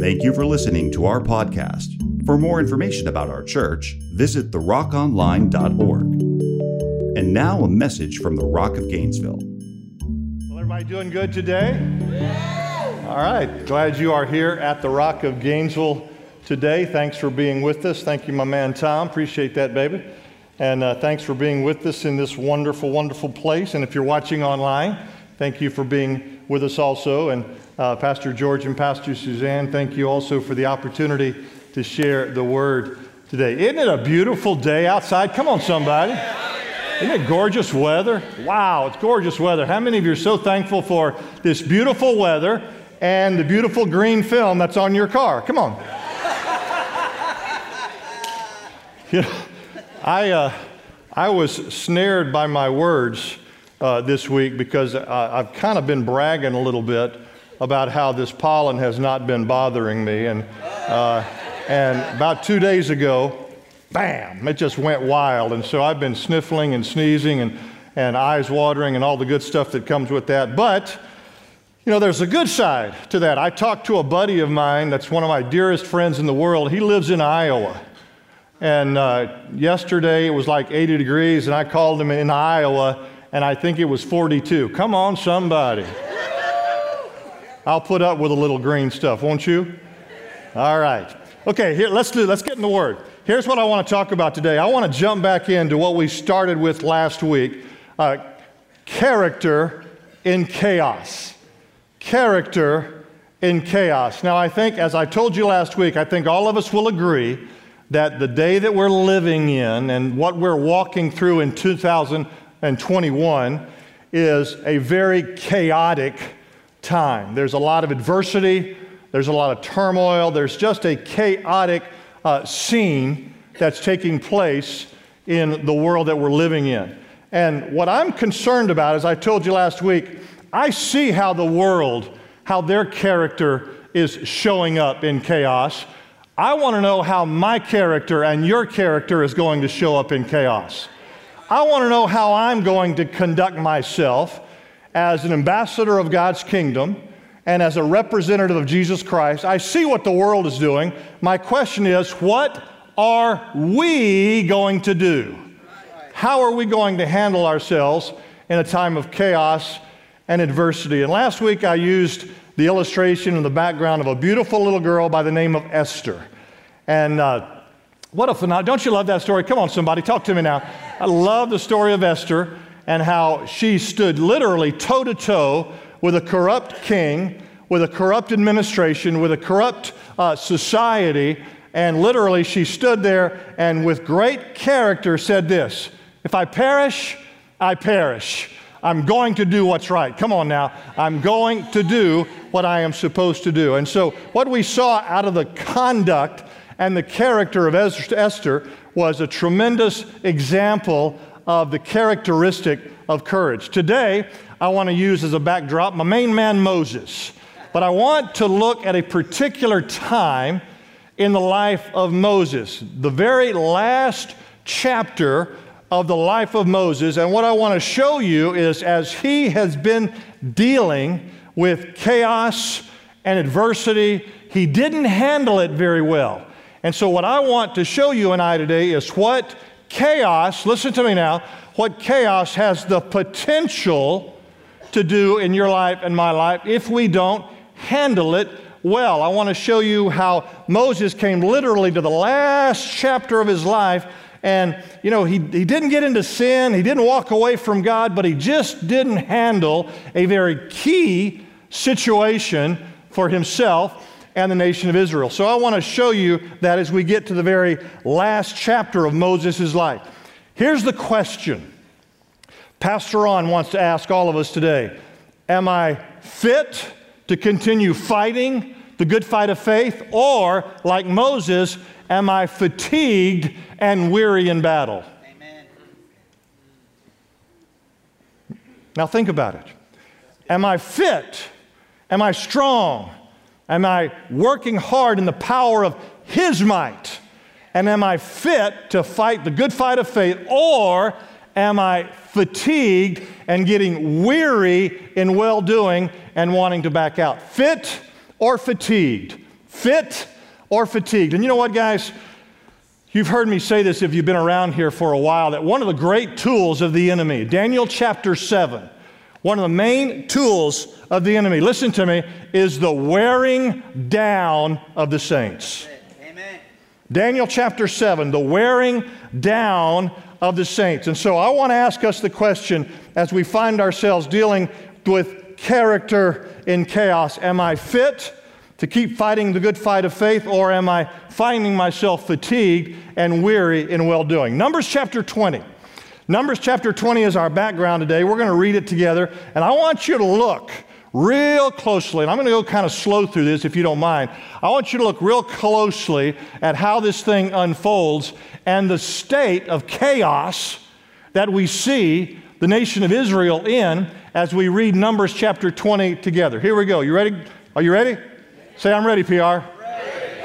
Thank you for listening to our podcast. For more information about our church, visit therockonline.org. And now a message from the Rock of Gainesville. Well, everybody doing good today? All right. Glad you are here at the Rock of Gainesville today. Thanks for being with us. Thank you, my man Tom. Appreciate that, baby. And uh, thanks for being with us in this wonderful, wonderful place. And if you're watching online, thank you for being with us also. And uh, Pastor George and Pastor Suzanne, thank you also for the opportunity to share the word today. Isn't it a beautiful day outside? Come on, somebody. Isn't it gorgeous weather? Wow, it's gorgeous weather. How many of you are so thankful for this beautiful weather and the beautiful green film that's on your car? Come on. you know, I, uh, I was snared by my words uh, this week because I've kind of been bragging a little bit about how this pollen has not been bothering me. And, uh, and about two days ago, bam, it just went wild. And so I've been sniffling and sneezing and, and eyes watering and all the good stuff that comes with that. But, you know, there's a good side to that. I talked to a buddy of mine that's one of my dearest friends in the world. He lives in Iowa. And uh, yesterday it was like 80 degrees, and I called him in Iowa, and I think it was 42. Come on, somebody. I'll put up with a little green stuff, won't you? All right. Okay, here, let's do, let's get in the word. Here's what I want to talk about today. I want to jump back into what we started with last week uh, character in chaos. Character in chaos. Now, I think, as I told you last week, I think all of us will agree that the day that we're living in and what we're walking through in 2021 is a very chaotic time. There's a lot of adversity, there's a lot of turmoil, there's just a chaotic uh, scene that's taking place in the world that we're living in. And what I'm concerned about, as I told you last week, I see how the world, how their character is showing up in chaos. I want to know how my character and your character is going to show up in chaos. I want to know how I'm going to conduct myself as an ambassador of God's kingdom and as a representative of Jesus Christ, I see what the world is doing. My question is, what are we going to do? How are we going to handle ourselves in a time of chaos and adversity? And last week I used the illustration in the background of a beautiful little girl by the name of Esther. And uh, what a phenomenal, don't you love that story? Come on, somebody, talk to me now. I love the story of Esther and how she stood literally toe to toe with a corrupt king, with a corrupt administration, with a corrupt uh, society. And literally, she stood there and with great character said this If I perish, I perish. I'm going to do what's right. Come on now. I'm going to do what I am supposed to do. And so, what we saw out of the conduct and the character of Esther was a tremendous example of the characteristic of courage. Today, I want to use as a backdrop my main man, Moses. But I want to look at a particular time in the life of Moses, the very last chapter of the life of Moses. And what I want to show you is as he has been dealing with chaos and adversity, he didn't handle it very well. And so, what I want to show you and I today is what chaos, listen to me now, what chaos has the potential to do in your life and my life if we don't handle it well. I want to show you how Moses came literally to the last chapter of his life. And, you know, he, he didn't get into sin, he didn't walk away from God, but he just didn't handle a very key situation for himself and the nation of Israel. So I want to show you that as we get to the very last chapter of Moses' life. Here's the question Pastor Ron wants to ask all of us today Am I fit to continue fighting the good fight of faith? Or, like Moses, am I fatigued and weary in battle? Now, think about it. Am I fit? Am I strong? Am I working hard in the power of His might? And am I fit to fight the good fight of faith? Or am I fatigued and getting weary in well doing and wanting to back out? Fit or fatigued? fit or fatigued. And you know what, guys? You've heard me say this if you've been around here for a while that one of the great tools of the enemy, Daniel chapter 7, one of the main tools of the enemy, listen to me, is the wearing down of the saints. Amen. Daniel chapter 7, the wearing down of the saints. And so I want to ask us the question as we find ourselves dealing with character in chaos Am I fit to keep fighting the good fight of faith, or am I finding myself fatigued and weary in well doing? Numbers chapter 20. Numbers chapter 20 is our background today. We're going to read it together, and I want you to look real closely, and I'm going to go kind of slow through this if you don't mind. I want you to look real closely at how this thing unfolds and the state of chaos that we see the nation of Israel in as we read Numbers chapter 20 together. Here we go. You ready? Are you ready? Say, I'm ready, PR. Ready.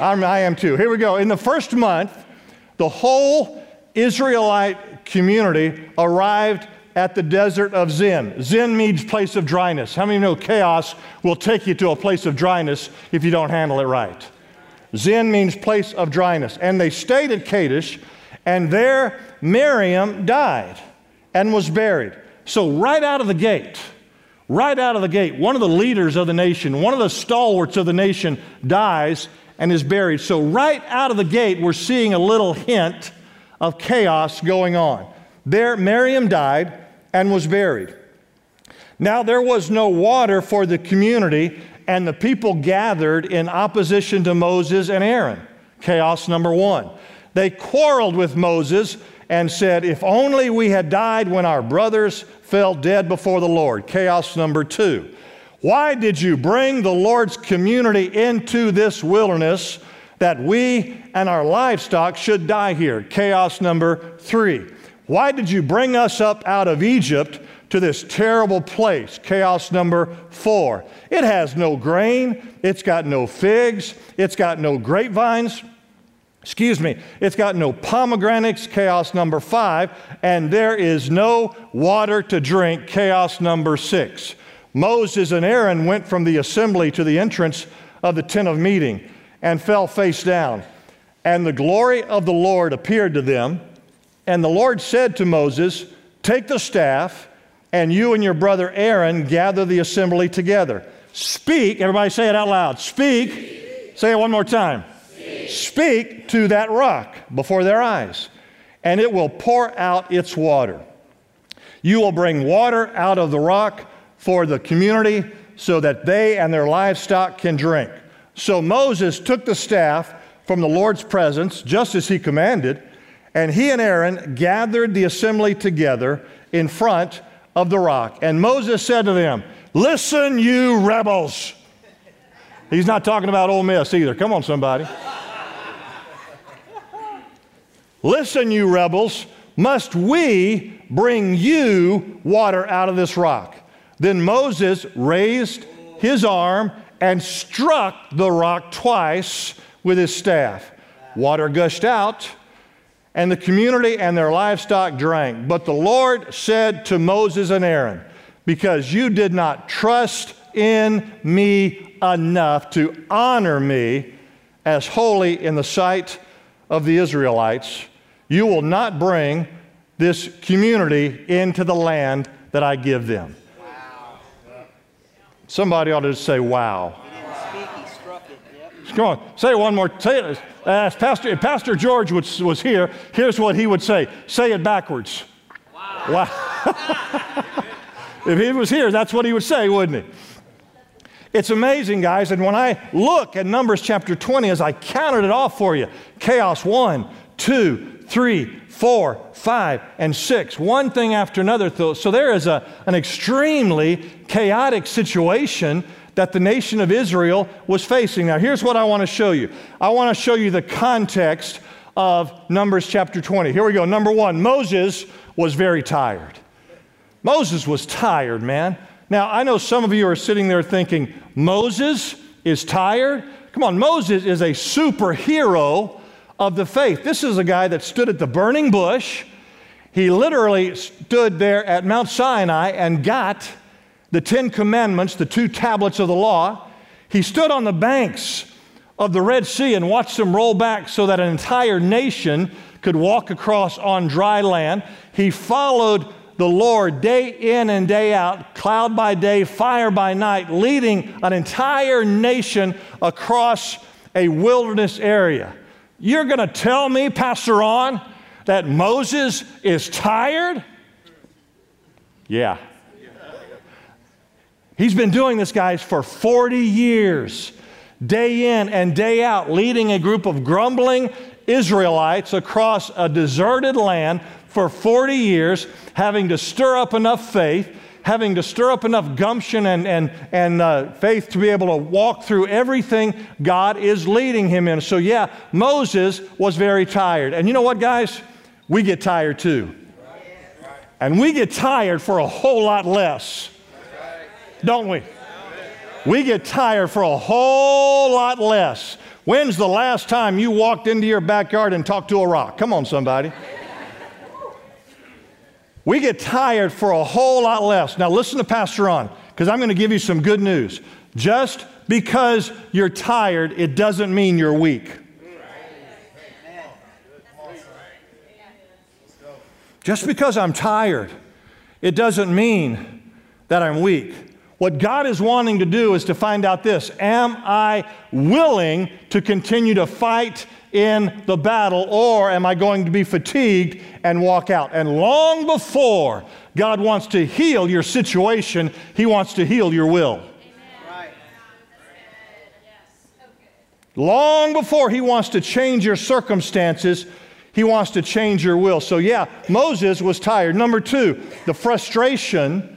I'm, I am too. Here we go. In the first month, the whole Israelite community arrived at the desert of Zin. Zin means place of dryness. How many know chaos will take you to a place of dryness if you don't handle it right? Zin means place of dryness. And they stayed at Kadesh, and there Miriam died and was buried. So, right out of the gate, right out of the gate, one of the leaders of the nation, one of the stalwarts of the nation dies and is buried. So, right out of the gate, we're seeing a little hint of chaos going on. There, Miriam died and was buried. Now, there was no water for the community, and the people gathered in opposition to Moses and Aaron. Chaos number one. They quarreled with Moses and said, If only we had died when our brothers fell dead before the Lord. Chaos number two. Why did you bring the Lord's community into this wilderness that we and our livestock should die here? Chaos number three. Why did you bring us up out of Egypt to this terrible place? Chaos number four. It has no grain, it's got no figs, it's got no grapevines excuse me, it's got no pomegranates, chaos number five, and there is no water to drink, chaos number six. Moses and Aaron went from the assembly to the entrance of the tent of meeting and fell face down. And the glory of the Lord appeared to them. And the Lord said to Moses, Take the staff, and you and your brother Aaron gather the assembly together. Speak, everybody say it out loud. Speak. Speak. Say it one more time. Speak to that rock before their eyes, and it will pour out its water. You will bring water out of the rock for the community so that they and their livestock can drink. So Moses took the staff from the Lord's presence, just as he commanded, and he and Aaron gathered the assembly together in front of the rock. And Moses said to them, Listen, you rebels. He's not talking about Ole Miss either. Come on, somebody. Listen, you rebels, must we bring you water out of this rock? Then Moses raised his arm and struck the rock twice with his staff. Water gushed out, and the community and their livestock drank. But the Lord said to Moses and Aaron, Because you did not trust in me enough to honor me as holy in the sight of the Israelites, you will not bring this community into the land that I give them. Somebody ought to say, wow. Come on, say it one more. Say it. As Pastor, if Pastor George was, was here, here's what he would say. Say it backwards. Wow. wow. if he was here, that's what he would say, wouldn't he? It's amazing, guys. And when I look at Numbers chapter 20, as I counted it off for you chaos one, two, three, four, five, and six, one thing after another. So there is a, an extremely chaotic situation that the nation of Israel was facing. Now, here's what I want to show you I want to show you the context of Numbers chapter 20. Here we go. Number one, Moses was very tired. Moses was tired, man. Now, I know some of you are sitting there thinking, Moses is tired? Come on, Moses is a superhero of the faith. This is a guy that stood at the burning bush. He literally stood there at Mount Sinai and got the Ten Commandments, the two tablets of the law. He stood on the banks of the Red Sea and watched them roll back so that an entire nation could walk across on dry land. He followed the Lord day in and day out, cloud by day, fire by night, leading an entire nation across a wilderness area. You're going to tell me, Pastor Ron, that Moses is tired? Yeah. He's been doing this, guys, for 40 years, day in and day out, leading a group of grumbling Israelites across a deserted land for 40 years, having to stir up enough faith, having to stir up enough gumption and, and, and uh, faith to be able to walk through everything God is leading him in. So, yeah, Moses was very tired. And you know what, guys? We get tired too. And we get tired for a whole lot less, don't we? We get tired for a whole lot less. When's the last time you walked into your backyard and talked to a rock? Come on, somebody. We get tired for a whole lot less. Now, listen to Pastor Ron, because I'm going to give you some good news. Just because you're tired, it doesn't mean you're weak. Just because I'm tired, it doesn't mean that I'm weak. What God is wanting to do is to find out this Am I willing to continue to fight in the battle, or am I going to be fatigued and walk out? And long before God wants to heal your situation, He wants to heal your will. Long before He wants to change your circumstances, He wants to change your will. So, yeah, Moses was tired. Number two, the frustration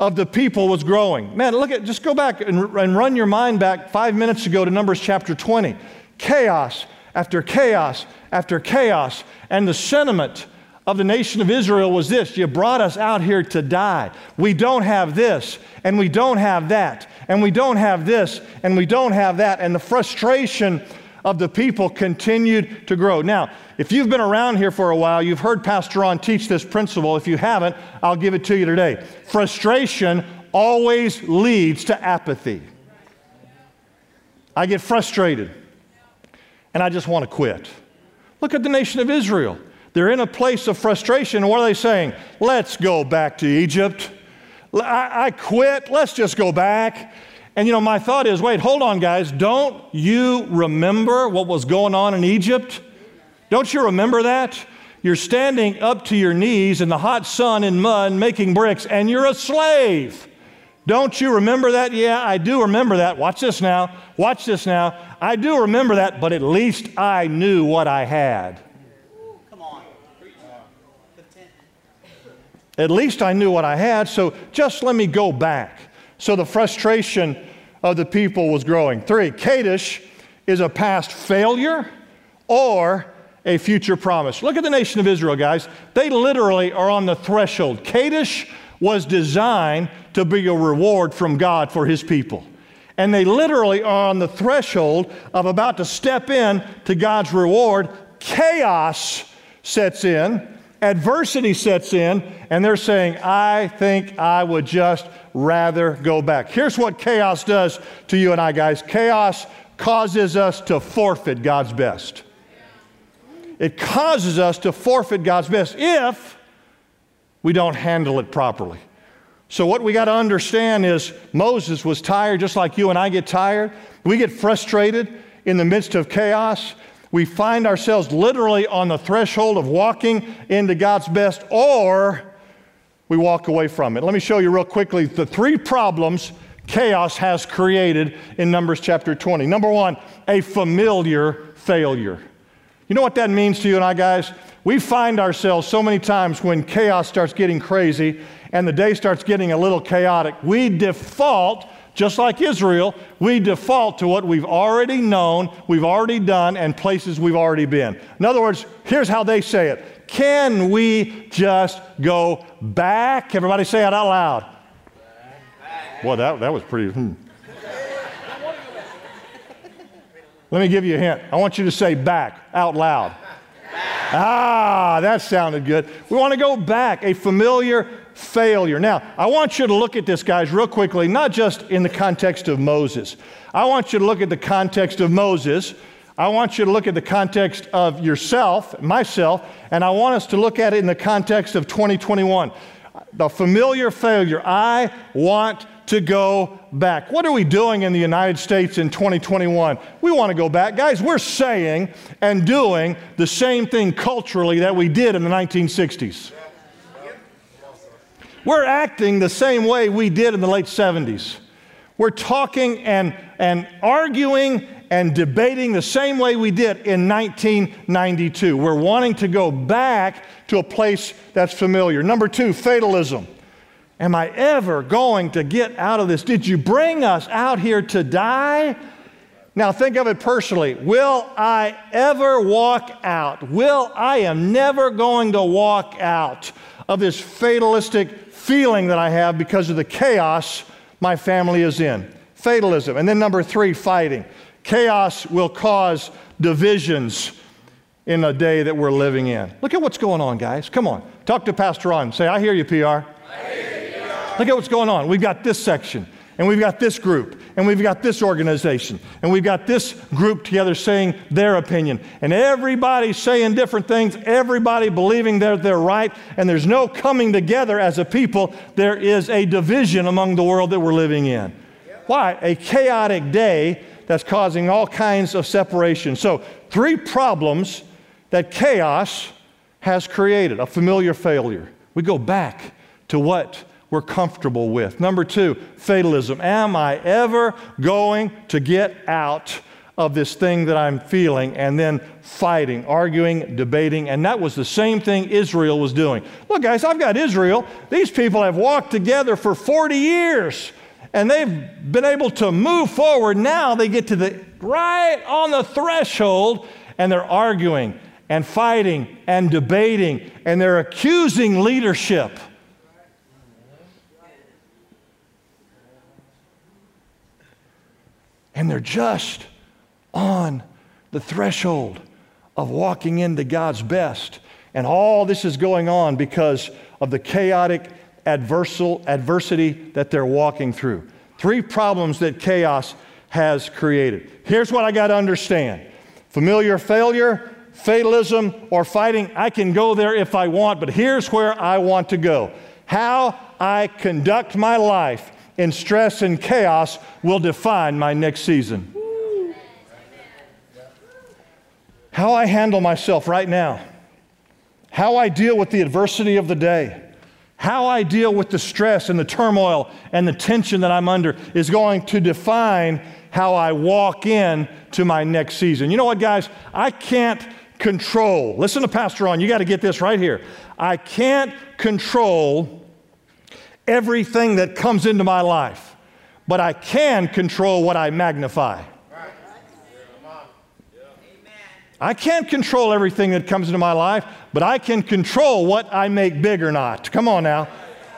of the people was growing. Man, look at, just go back and, and run your mind back five minutes ago to Numbers chapter 20. Chaos after chaos after chaos. And the sentiment of the nation of Israel was this You brought us out here to die. We don't have this, and we don't have that, and we don't have this, and we don't have that. And the frustration of the people continued to grow. Now, if you've been around here for a while, you've heard Pastor Ron teach this principle. If you haven't, I'll give it to you today. Frustration always leads to apathy. I get frustrated and I just want to quit. Look at the nation of Israel. They're in a place of frustration. What are they saying? Let's go back to Egypt. I, I quit. Let's just go back. And you know, my thought is wait, hold on, guys. Don't you remember what was going on in Egypt? Don't you remember that? You're standing up to your knees in the hot sun in mud making bricks, and you're a slave. Don't you remember that? Yeah, I do remember that. Watch this now. Watch this now. I do remember that, but at least I knew what I had. Come on. At least I knew what I had, so just let me go back. So the frustration of the people was growing. Three, Kadesh is a past failure or a future promise. Look at the nation of Israel, guys. They literally are on the threshold. Kadesh was designed to be a reward from God for his people. And they literally are on the threshold of about to step in to God's reward. Chaos sets in, adversity sets in, and they're saying, I think I would just rather go back. Here's what chaos does to you and I, guys chaos causes us to forfeit God's best. It causes us to forfeit God's best if we don't handle it properly. So, what we got to understand is Moses was tired just like you and I get tired. We get frustrated in the midst of chaos. We find ourselves literally on the threshold of walking into God's best, or we walk away from it. Let me show you real quickly the three problems chaos has created in Numbers chapter 20. Number one, a familiar failure. You know what that means to you and I, guys? We find ourselves so many times when chaos starts getting crazy and the day starts getting a little chaotic, we default, just like Israel, we default to what we've already known, we've already done, and places we've already been. In other words, here's how they say it can we just go back? Everybody say it out loud. Well, that, that was pretty. Hmm. Let me give you a hint. I want you to say back out loud. Ah, that sounded good. We want to go back, a familiar failure. Now, I want you to look at this, guys, real quickly, not just in the context of Moses. I want you to look at the context of Moses. I want you to look at the context of yourself, myself, and I want us to look at it in the context of 2021. The familiar failure. I want to go back. What are we doing in the United States in 2021? We want to go back. Guys, we're saying and doing the same thing culturally that we did in the 1960s. We're acting the same way we did in the late 70s. We're talking and, and arguing and debating the same way we did in 1992. We're wanting to go back to a place that's familiar. Number two, fatalism. Am I ever going to get out of this? Did you bring us out here to die? Now, think of it personally. Will I ever walk out? Will I am never going to walk out of this fatalistic feeling that I have because of the chaos my family is in? Fatalism. And then number three, fighting. Chaos will cause divisions in a day that we're living in. Look at what's going on, guys. Come on. Talk to Pastor Ron. Say, I hear you, PR. Look at what's going on. We've got this section, and we've got this group, and we've got this organization, and we've got this group together saying their opinion. And everybody's saying different things, everybody believing that they're right, and there's no coming together as a people. There is a division among the world that we're living in. Why? A chaotic day that's causing all kinds of separation. So, three problems that chaos has created a familiar failure. We go back to what we're comfortable with. Number two, fatalism. Am I ever going to get out of this thing that I'm feeling? And then fighting, arguing, debating. And that was the same thing Israel was doing. Look, guys, I've got Israel. These people have walked together for 40 years and they've been able to move forward. Now they get to the right on the threshold and they're arguing and fighting and debating and they're accusing leadership. And they're just on the threshold of walking into God's best. And all this is going on because of the chaotic adversal, adversity that they're walking through. Three problems that chaos has created. Here's what I got to understand familiar failure, fatalism, or fighting. I can go there if I want, but here's where I want to go. How I conduct my life in stress and chaos will define my next season. How I handle myself right now, how I deal with the adversity of the day, how I deal with the stress and the turmoil and the tension that I'm under is going to define how I walk in to my next season. You know what, guys? I can't control. Listen to Pastor Ron. You got to get this right here. I can't control everything that comes into my life, but I can control what I magnify. I can't control everything that comes into my life, but I can control what I make big or not. Come on now.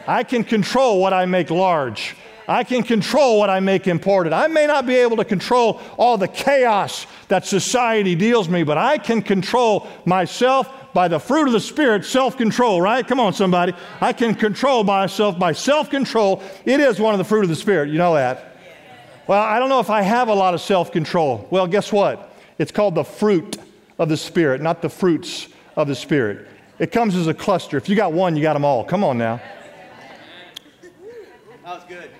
I can control what I make large. I can control what I make important. I may not be able to control all the chaos that society deals me, but I can control myself by the fruit of the Spirit, self control, right? Come on, somebody. I can control myself by self control. It is one of the fruit of the Spirit. You know that. Well, I don't know if I have a lot of self control. Well, guess what? It's called the fruit of the Spirit, not the fruits of the Spirit. It comes as a cluster. If you got one, you got them all. Come on now. That was good.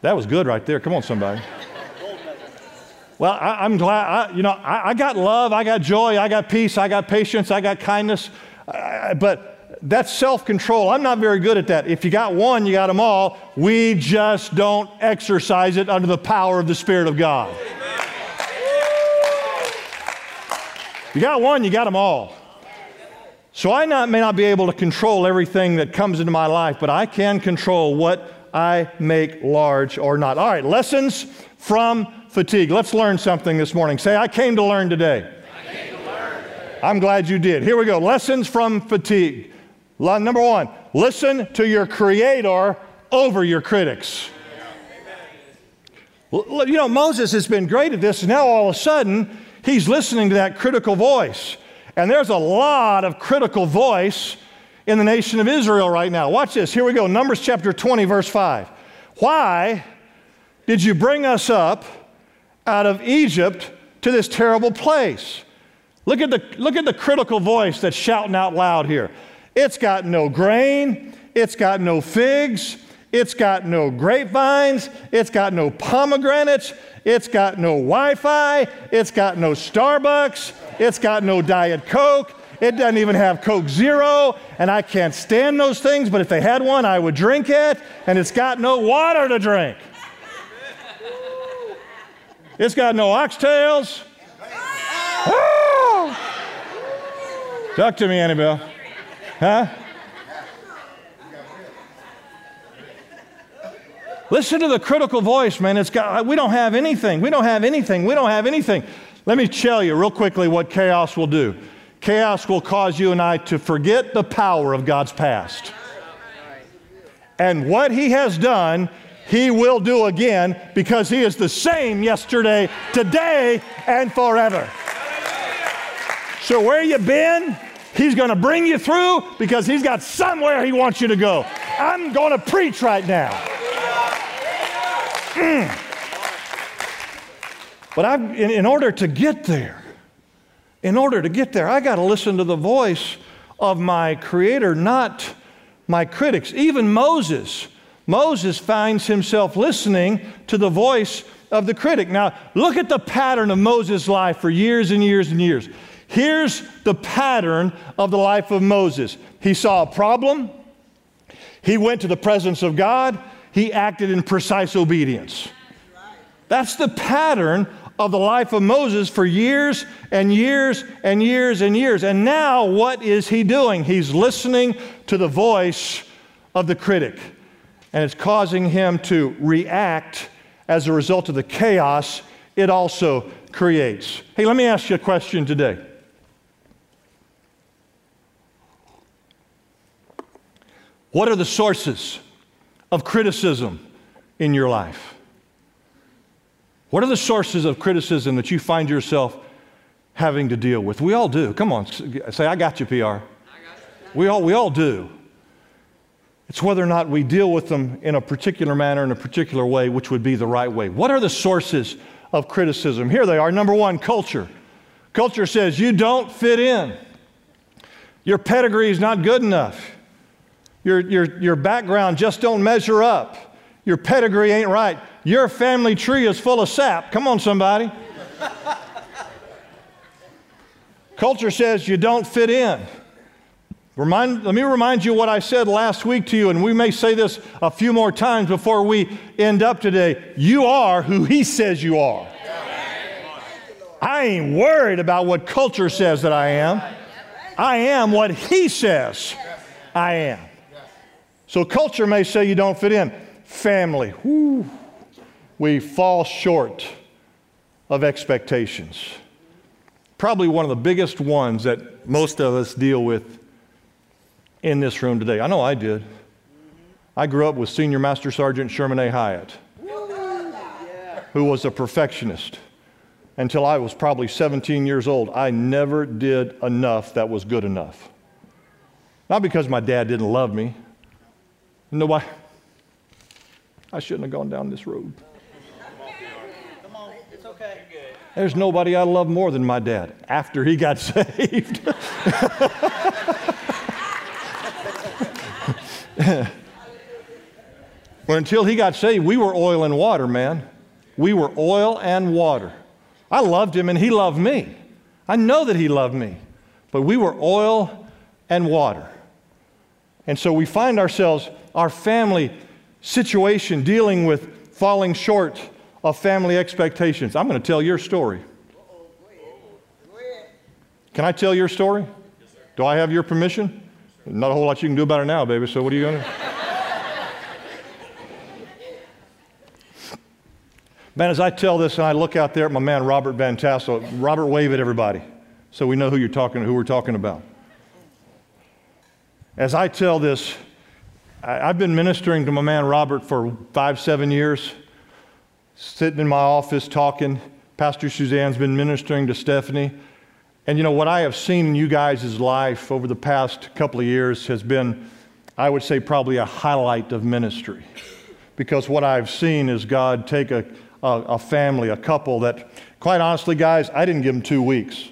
That was good right there. Come on, somebody. Well, I, am glad, I, you know, I, I, got love, I got joy, I got peace, I got patience, I got kindness, I, but that's self control. I'm not very good at that. If you got one, you got them all. We just don't exercise it under the power of the Spirit of God. You got one, you got them all. So I not, may not be able to control everything that comes into my life, but I can control what I make large or not. All right, lessons from fatigue. Let's learn something this morning. Say, I came to learn today. I came to learn. I'm glad you did. Here we go. Lessons from fatigue. Number one, listen to your creator over your critics. You know, Moses has been great at this, and now all of a sudden, he's listening to that critical voice. And there's a lot of critical voice in the nation of Israel right now. Watch this. Here we go. Numbers chapter 20, verse 5. Why did you bring us up out of Egypt to this terrible place? Look at the, look at the critical voice that's shouting out loud here. It's got no grain, it's got no figs, it's got no grapevines, it's got no pomegranates, it's got no Wi Fi, it's got no Starbucks, it's got no Diet Coke, it doesn't even have Coke Zero, and I can't stand those things, but if they had one, I would drink it, and it's got no water to drink. It's got no oxtails. Ah! Talk to me, Annabelle. Huh? Listen to the critical voice, man. It's got, we don't have anything. We don't have anything. We don't have anything. Let me tell you real quickly what chaos will do. Chaos will cause you and I to forget the power of God's past. And what He has done, He will do again because He is the same yesterday, today, and forever. So, where you been? He's going to bring you through because He's got somewhere He wants you to go. I'm going to preach right now. Mm. But I've, in, in order to get there, in order to get there, I got to listen to the voice of my Creator, not my critics. Even Moses, Moses finds himself listening to the voice of the critic. Now, look at the pattern of Moses' life for years and years and years. Here's the pattern of the life of Moses he saw a problem, he went to the presence of God, he acted in precise obedience. That's the pattern of the life of Moses for years and years and years and years. And now, what is he doing? He's listening to the voice of the critic, and it's causing him to react as a result of the chaos it also creates. Hey, let me ask you a question today. What are the sources of criticism in your life? What are the sources of criticism that you find yourself having to deal with? We all do. Come on, say, I got you, PR. Got you. We, all, we all do. It's whether or not we deal with them in a particular manner, in a particular way, which would be the right way. What are the sources of criticism? Here they are. Number one, culture. Culture says you don't fit in. Your pedigree is not good enough. Your, your, your background just don't measure up. Your pedigree ain't right. Your family tree is full of sap. Come on, somebody. Culture says you don't fit in. Remind, let me remind you what I said last week to you, and we may say this a few more times before we end up today. You are who He says you are. I ain't worried about what culture says that I am. I am what He says I am. So culture may say you don't fit in. Family, we fall short of expectations. Probably one of the biggest ones that most of us deal with in this room today. I know I did. I grew up with Senior Master Sergeant Sherman A. Hyatt, who was a perfectionist. Until I was probably 17 years old, I never did enough that was good enough. Not because my dad didn't love me, Nobody. I shouldn't have gone down this road. Come on, it's okay. There's nobody I love more than my dad after he got saved. well, until he got saved, we were oil and water, man. We were oil and water. I loved him and he loved me. I know that he loved me, but we were oil and water. And so we find ourselves our family situation dealing with falling short of family expectations. I'm going to tell your story. Can I tell your story? Do I have your permission? Not a whole lot you can do about it now, baby, so what are you going to do? Man, as I tell this and I look out there at my man Robert Van Tassel, Robert, wave at everybody so we know who you're talking, who we're talking about. As I tell this, I've been ministering to my man Robert for five, seven years, sitting in my office talking, Pastor Suzanne's been ministering to Stephanie. And you know, what I have seen in you guys' life over the past couple of years has been, I would say, probably a highlight of ministry. Because what I've seen is God take a, a, a family, a couple that, quite honestly, guys, I didn't give them two weeks.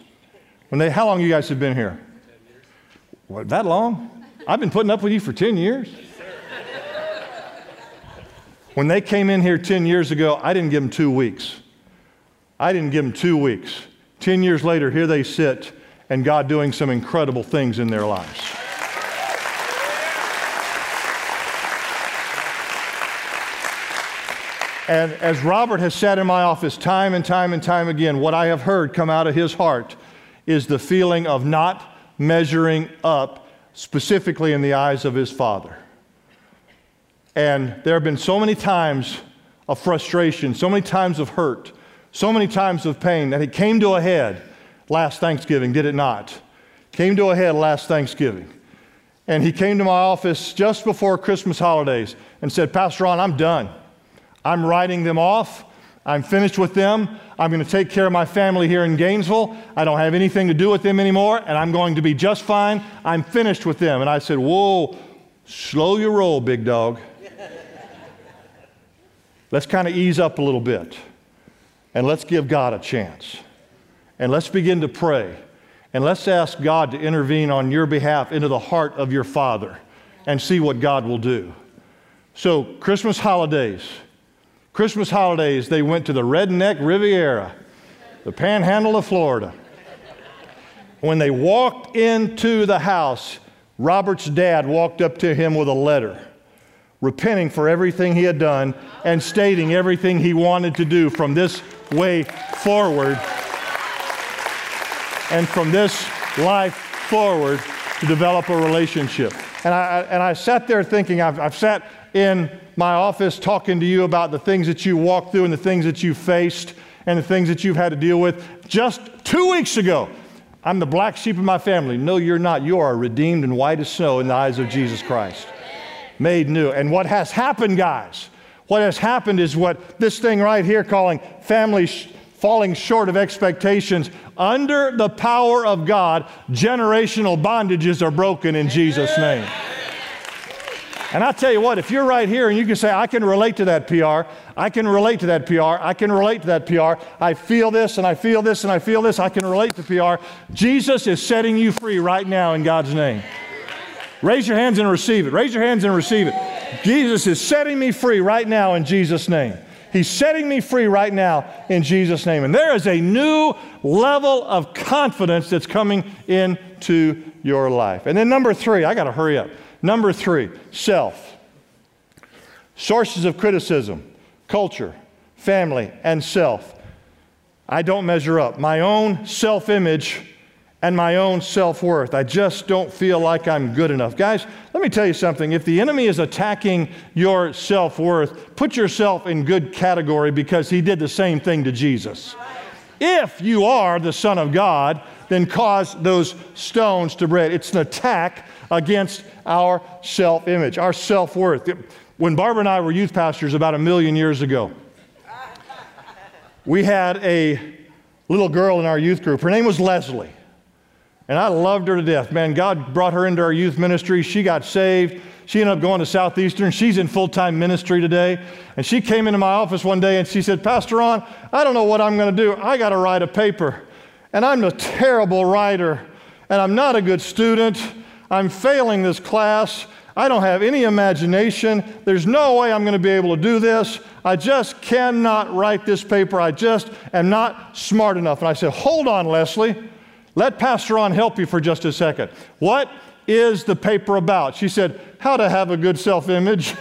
When they, how long you guys have been here? What, that long? I've been putting up with you for 10 years. When they came in here 10 years ago, I didn't give them two weeks. I didn't give them two weeks. 10 years later, here they sit, and God doing some incredible things in their lives. And as Robert has sat in my office time and time and time again, what I have heard come out of his heart is the feeling of not measuring up, specifically in the eyes of his father. And there have been so many times of frustration, so many times of hurt, so many times of pain that it came to a head last Thanksgiving, did it not? Came to a head last Thanksgiving. And he came to my office just before Christmas holidays and said, Pastor Ron, I'm done. I'm writing them off. I'm finished with them. I'm going to take care of my family here in Gainesville. I don't have anything to do with them anymore, and I'm going to be just fine. I'm finished with them. And I said, Whoa, slow your roll, big dog. Let's kind of ease up a little bit. And let's give God a chance. And let's begin to pray. And let's ask God to intervene on your behalf into the heart of your Father and see what God will do. So, Christmas holidays. Christmas holidays, they went to the Redneck Riviera, the panhandle of Florida. When they walked into the house, Robert's dad walked up to him with a letter repenting for everything he had done and stating everything he wanted to do from this way forward and from this life forward to develop a relationship. And I, and I sat there thinking, I've, I've sat in my office talking to you about the things that you walked through and the things that you faced and the things that you've had to deal with just two weeks ago. I'm the black sheep of my family. No, you're not. You are redeemed and white as snow in the eyes of Jesus Christ. Made new. And what has happened, guys, what has happened is what this thing right here calling family sh- falling short of expectations. Under the power of God, generational bondages are broken in Jesus' name. And I tell you what, if you're right here and you can say, I can relate to that PR, I can relate to that PR, I can relate to that PR, I feel this and I feel this and I feel this, I can relate to PR, Jesus is setting you free right now in God's name. Raise your hands and receive it. Raise your hands and receive it. Jesus is setting me free right now in Jesus' name. He's setting me free right now in Jesus' name. And there is a new level of confidence that's coming into your life. And then, number three, I got to hurry up. Number three, self. Sources of criticism, culture, family, and self. I don't measure up. My own self image and my own self worth. I just don't feel like I'm good enough. Guys, let me tell you something. If the enemy is attacking your self worth, put yourself in good category because he did the same thing to Jesus. If you are the Son of God, then cause those stones to bread. It's an attack against our self image, our self worth. When Barbara and I were youth pastors about a million years ago, we had a little girl in our youth group. Her name was Leslie. And I loved her to death. Man, God brought her into our youth ministry. She got saved. She ended up going to Southeastern. She's in full time ministry today. And she came into my office one day and she said, Pastor Ron, I don't know what I'm going to do. I got to write a paper. And I'm a terrible writer. And I'm not a good student. I'm failing this class. I don't have any imagination. There's no way I'm going to be able to do this. I just cannot write this paper. I just am not smart enough. And I said, Hold on, Leslie. Let Pastor Ron help you for just a second. What is the paper about? She said, How to have a good self image.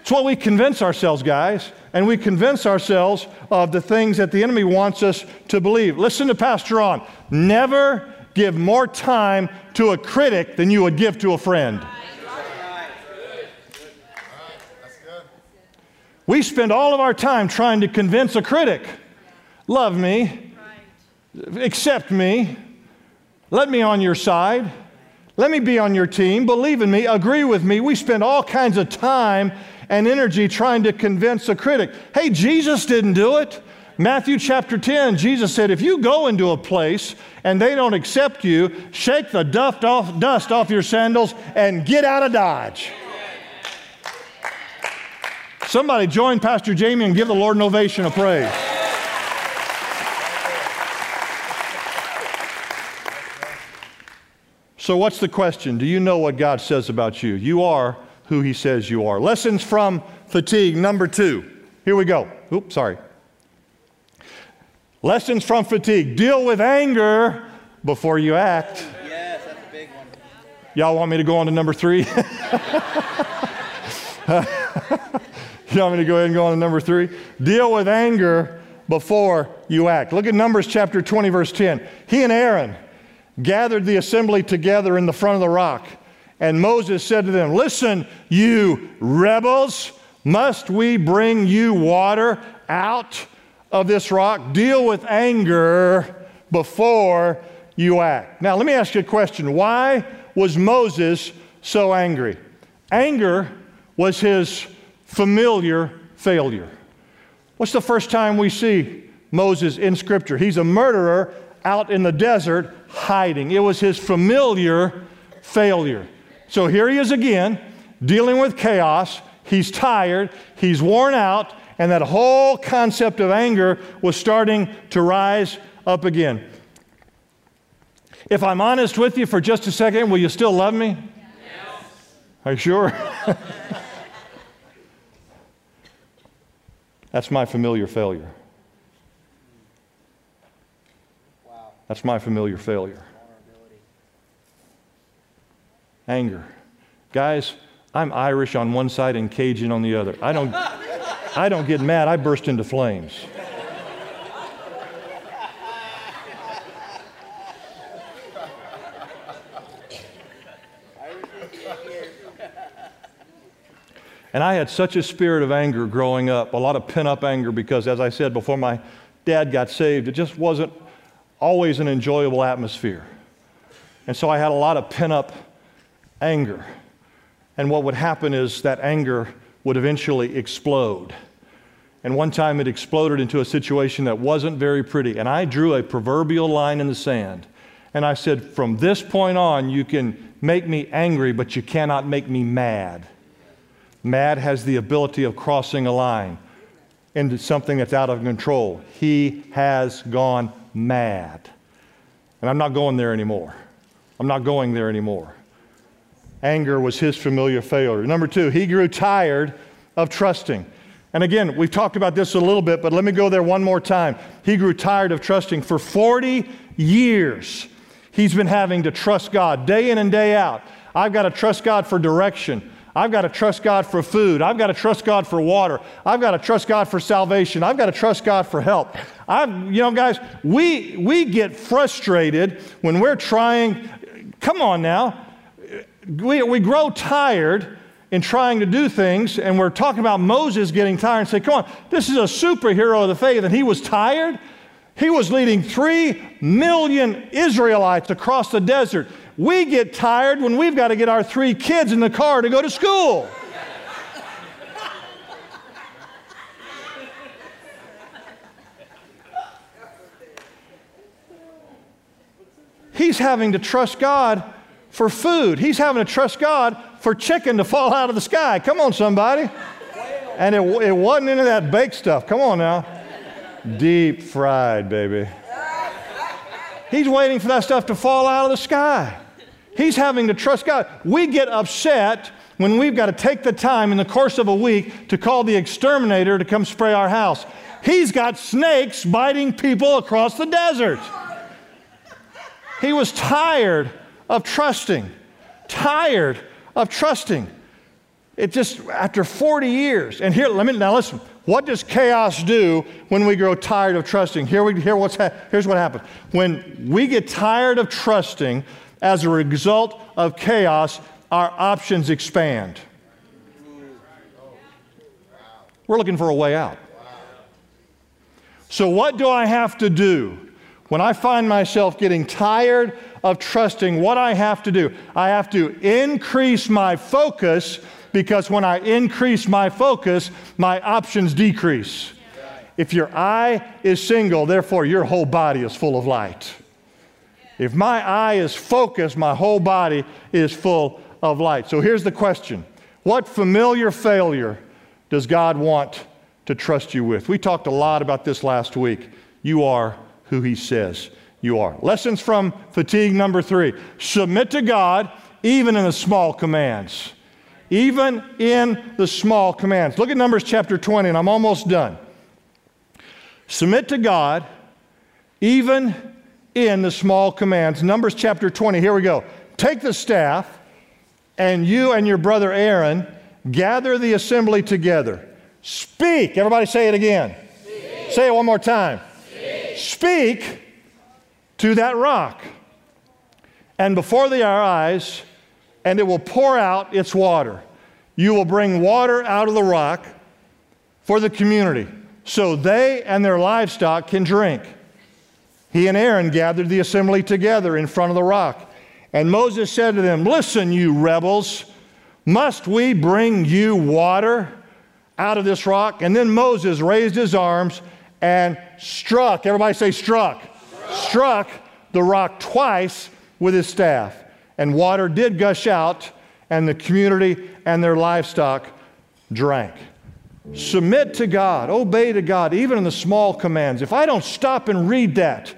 it's what we convince ourselves, guys. And we convince ourselves of the things that the enemy wants us to believe. Listen to Pastor Ron. Never give more time to a critic than you would give to a friend. We spend all of our time trying to convince a critic love me, accept me, let me on your side, let me be on your team, believe in me, agree with me. We spend all kinds of time and energy trying to convince a critic. Hey, Jesus didn't do it. Matthew chapter 10, Jesus said, If you go into a place and they don't accept you, shake the dust off, dust off your sandals and get out of Dodge. Somebody join Pastor Jamie and give the Lord an ovation of praise. So, what's the question? Do you know what God says about you? You are who He says you are. Lessons from fatigue, number two. Here we go. Oops, sorry. Lessons from fatigue. Deal with anger before you act. Yes, that's a big one. Y'all want me to go on to number three? you want me to go ahead and go on to number three? Deal with anger before you act. Look at Numbers chapter 20, verse 10. He and Aaron gathered the assembly together in the front of the rock. And Moses said to them, Listen, you rebels, must we bring you water out of this rock? Deal with anger before you act. Now, let me ask you a question. Why was Moses so angry? Anger was his familiar failure. What's the first time we see Moses in Scripture? He's a murderer out in the desert hiding. It was his familiar failure. So here he is again, dealing with chaos. He's tired, he's worn out, and that whole concept of anger was starting to rise up again. If I'm honest with you for just a second, will you still love me? Yes. Are you sure? That's my familiar failure. That's my familiar failure. Anger. Guys, I'm Irish on one side and Cajun on the other. I don't, I don't get mad, I burst into flames. And I had such a spirit of anger growing up, a lot of pent up anger, because as I said before my dad got saved, it just wasn't always an enjoyable atmosphere. And so I had a lot of pent up anger. And what would happen is that anger would eventually explode. And one time it exploded into a situation that wasn't very pretty. And I drew a proverbial line in the sand. And I said, From this point on, you can make me angry, but you cannot make me mad. Mad has the ability of crossing a line into something that's out of control. He has gone mad. And I'm not going there anymore. I'm not going there anymore. Anger was his familiar failure. Number two, he grew tired of trusting. And again, we've talked about this a little bit, but let me go there one more time. He grew tired of trusting. For 40 years, he's been having to trust God day in and day out. I've got to trust God for direction. I've got to trust God for food. I've got to trust God for water. I've got to trust God for salvation. I've got to trust God for help. I've, you know, guys, we, we get frustrated when we're trying, come on now, we, we grow tired in trying to do things, and we're talking about Moses getting tired and say, come on, this is a superhero of the faith, and he was tired. He was leading three million Israelites across the desert. We get tired when we've got to get our three kids in the car to go to school. He's having to trust God for food. He's having to trust God for chicken to fall out of the sky. Come on, somebody. And it, it wasn't any of that baked stuff. Come on now. Deep fried, baby. He's waiting for that stuff to fall out of the sky. He's having to trust God. We get upset when we've got to take the time in the course of a week to call the exterminator to come spray our house. He's got snakes biting people across the desert. He was tired of trusting, tired of trusting. It just, after 40 years, and here, let me, now listen, what does chaos do when we grow tired of trusting? Here we, here what's ha- here's what happens. When we get tired of trusting as a result of chaos, our options expand. We're looking for a way out. So, what do I have to do when I find myself getting tired of trusting? What I have to do? I have to increase my focus because when I increase my focus, my options decrease. If your eye is single, therefore your whole body is full of light. If my eye is focused, my whole body is full of light. So here's the question What familiar failure does God want to trust you with? We talked a lot about this last week. You are who He says you are. Lessons from fatigue number three submit to God even in the small commands. Even in the small commands. Look at Numbers chapter 20, and I'm almost done. Submit to God even in the small commands. Numbers chapter 20, here we go. Take the staff, and you and your brother Aaron gather the assembly together. Speak. Everybody say it again. Speak. Say it one more time. Speak. Speak to that rock. And before their eyes, and it will pour out its water. You will bring water out of the rock for the community so they and their livestock can drink. He and Aaron gathered the assembly together in front of the rock. And Moses said to them, Listen, you rebels, must we bring you water out of this rock? And then Moses raised his arms and struck, everybody say struck, struck, struck the rock twice with his staff and water did gush out, and the community and their livestock drank. Submit to God, obey to God, even in the small commands. If I don't stop and read that,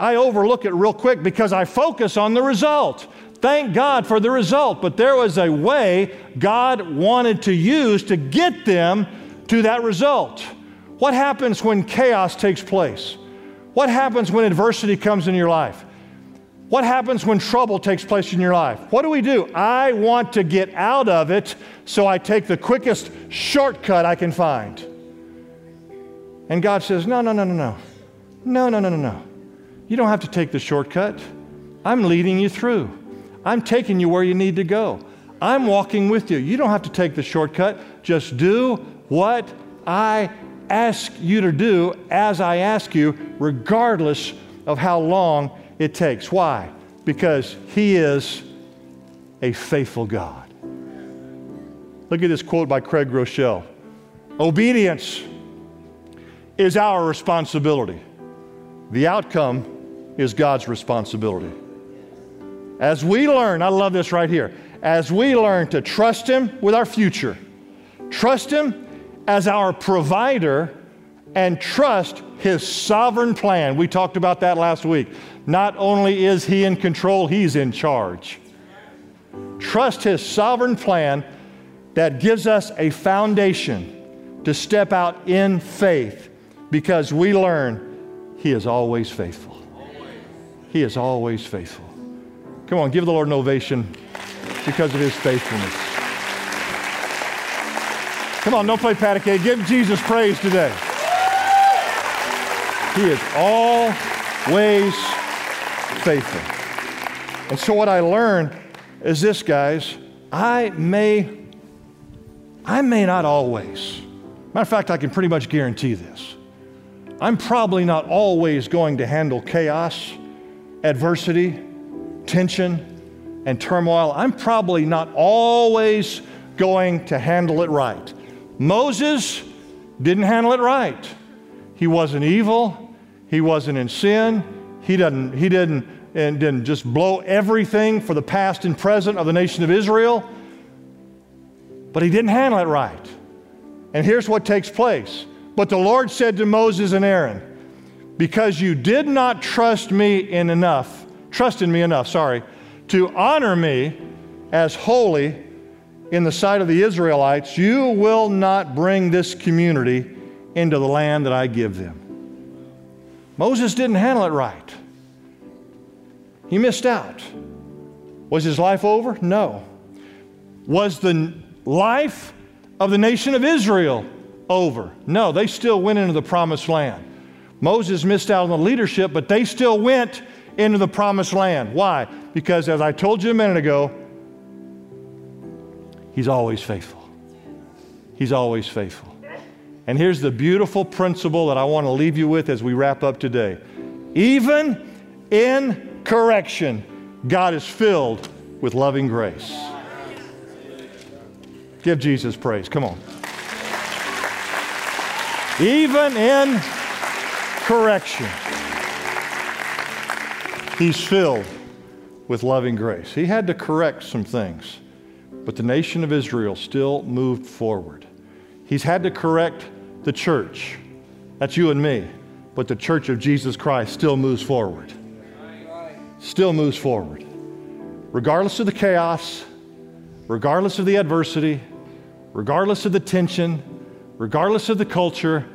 I overlook it real quick because I focus on the result. Thank God for the result, but there was a way God wanted to use to get them to that result. What happens when chaos takes place? What happens when adversity comes in your life? What happens when trouble takes place in your life? What do we do? I want to get out of it, so I take the quickest shortcut I can find. And God says, No, no, no, no, no. No, no, no, no, no. You don't have to take the shortcut. I'm leading you through. I'm taking you where you need to go. I'm walking with you. You don't have to take the shortcut. Just do what I ask you to do as I ask you, regardless of how long it takes. Why? Because He is a faithful God. Look at this quote by Craig Groeschel Obedience is our responsibility, the outcome is God's responsibility. As we learn, I love this right here, as we learn to trust Him with our future, trust Him as our provider, and trust His sovereign plan. We talked about that last week. Not only is He in control, He's in charge. Trust His sovereign plan that gives us a foundation to step out in faith because we learn He is always faithful. He is always faithful. Come on, give the Lord an ovation because of His faithfulness. Come on, don't play patty. Give Jesus praise today. He is always faithful. And so what I learned is this, guys. I may, I may not always. Matter of fact, I can pretty much guarantee this. I'm probably not always going to handle chaos, adversity, tension, and turmoil. I'm probably not always going to handle it right. Moses didn't handle it right. He wasn't evil, he wasn't in sin, he didn't, he didn't, and didn't just blow everything for the past and present of the nation of Israel, but he didn't handle it right. And here's what takes place. But the Lord said to Moses and Aaron, Because you did not trust me in enough, trust in me enough, sorry, to honor me as holy in the sight of the Israelites, you will not bring this community into the land that I give them. Moses didn't handle it right. He missed out. Was his life over? No. Was the life of the nation of Israel over? No, they still went into the promised land. Moses missed out on the leadership, but they still went into the promised land. Why? Because, as I told you a minute ago, He's always faithful. He's always faithful. And here's the beautiful principle that I want to leave you with as we wrap up today. Even in correction, God is filled with loving grace. Give Jesus praise. Come on. Even in correction, he's filled with loving grace. He had to correct some things, but the nation of Israel still moved forward. He's had to correct the church. That's you and me. But the church of Jesus Christ still moves forward. Still moves forward. Regardless of the chaos, regardless of the adversity, regardless of the tension, regardless of the culture,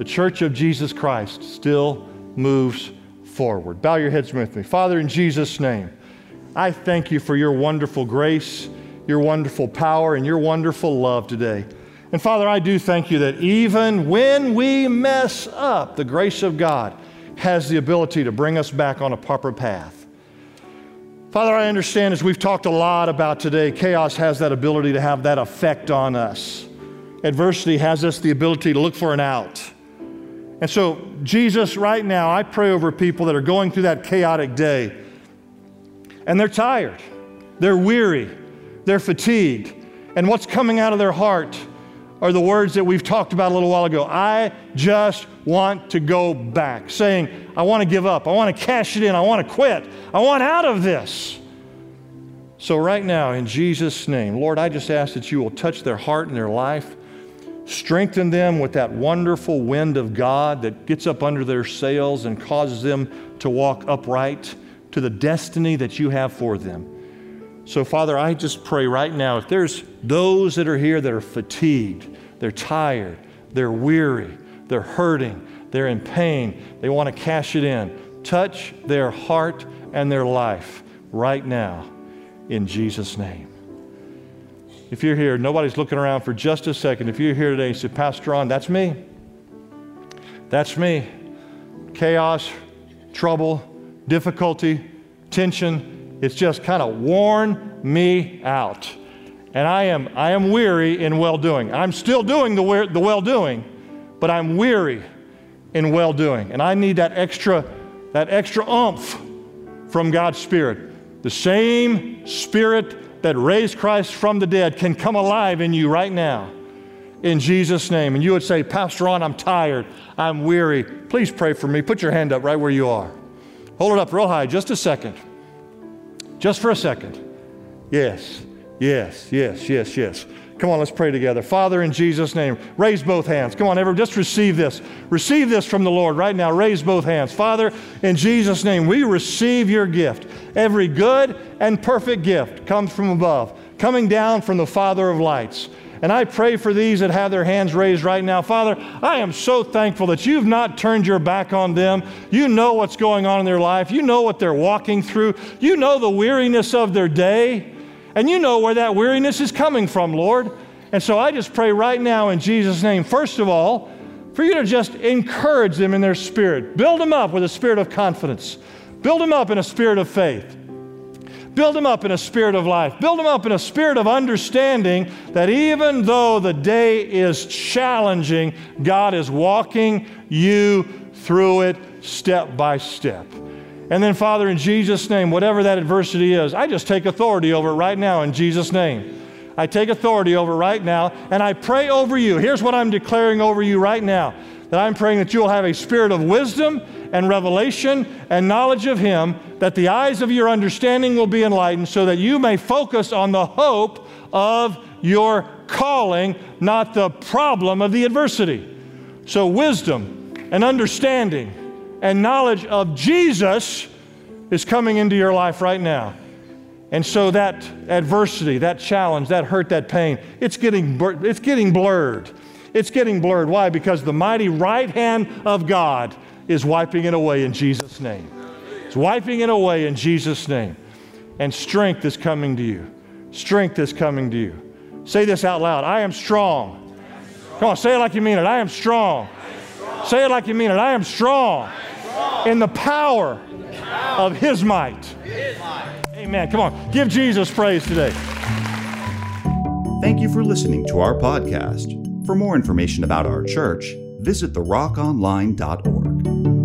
the church of Jesus Christ still moves forward. Bow your heads with me. Father, in Jesus' name, I thank you for your wonderful grace, your wonderful power, and your wonderful love today. And Father, I do thank you that even when we mess up, the grace of God has the ability to bring us back on a proper path. Father, I understand as we've talked a lot about today, chaos has that ability to have that effect on us. Adversity has us the ability to look for an out. And so, Jesus, right now, I pray over people that are going through that chaotic day and they're tired, they're weary, they're fatigued, and what's coming out of their heart are the words that we've talked about a little while ago. I just want to go back, saying, I want to give up. I want to cash it in. I want to quit. I want out of this. So, right now, in Jesus' name, Lord, I just ask that you will touch their heart and their life, strengthen them with that wonderful wind of God that gets up under their sails and causes them to walk upright to the destiny that you have for them. So, Father, I just pray right now if there's those that are here that are fatigued, they're tired, they're weary, they're hurting, they're in pain, they want to cash it in, touch their heart and their life right now in Jesus' name. If you're here, nobody's looking around for just a second. If you're here today and say, Pastor Ron, that's me. That's me. Chaos, trouble, difficulty, tension, it's just kind of worn me out. And I am, I am weary in well doing. I'm still doing the, the well doing, but I'm weary in well doing. And I need that extra, that extra umph from God's Spirit. The same Spirit that raised Christ from the dead can come alive in you right now in Jesus' name. And you would say, Pastor Ron, I'm tired. I'm weary. Please pray for me. Put your hand up right where you are. Hold it up real high just a second. Just for a second. Yes, yes, yes, yes, yes. Come on, let's pray together. Father, in Jesus' name, raise both hands. Come on, everyone, just receive this. Receive this from the Lord right now. Raise both hands. Father, in Jesus' name, we receive your gift. Every good and perfect gift comes from above, coming down from the Father of lights. And I pray for these that have their hands raised right now. Father, I am so thankful that you've not turned your back on them. You know what's going on in their life, you know what they're walking through, you know the weariness of their day, and you know where that weariness is coming from, Lord. And so I just pray right now in Jesus' name, first of all, for you to just encourage them in their spirit. Build them up with a spirit of confidence. Build them up in a spirit of faith. Build them up in a spirit of life. Build them up in a spirit of understanding that even though the day is challenging, God is walking you through it step by step. And then, Father, in Jesus' name, whatever that adversity is, I just take authority over it right now in Jesus' name. I take authority over right now, and I pray over you. Here's what I'm declaring over you right now that I'm praying that you'll have a spirit of wisdom and revelation and knowledge of Him, that the eyes of your understanding will be enlightened, so that you may focus on the hope of your calling, not the problem of the adversity. So, wisdom and understanding and knowledge of Jesus is coming into your life right now. And so that adversity, that challenge, that hurt, that pain, it's getting, it's getting blurred. It's getting blurred. Why? Because the mighty right hand of God is wiping it away in Jesus' name. It's wiping it away in Jesus' name. And strength is coming to you. Strength is coming to you. Say this out loud I am strong. Come on, say it like you mean it. I am strong. Say it like you mean it. I am strong in the power of His might. Amen. Come on, give Jesus praise today. Thank you for listening to our podcast. For more information about our church, visit therockonline.org.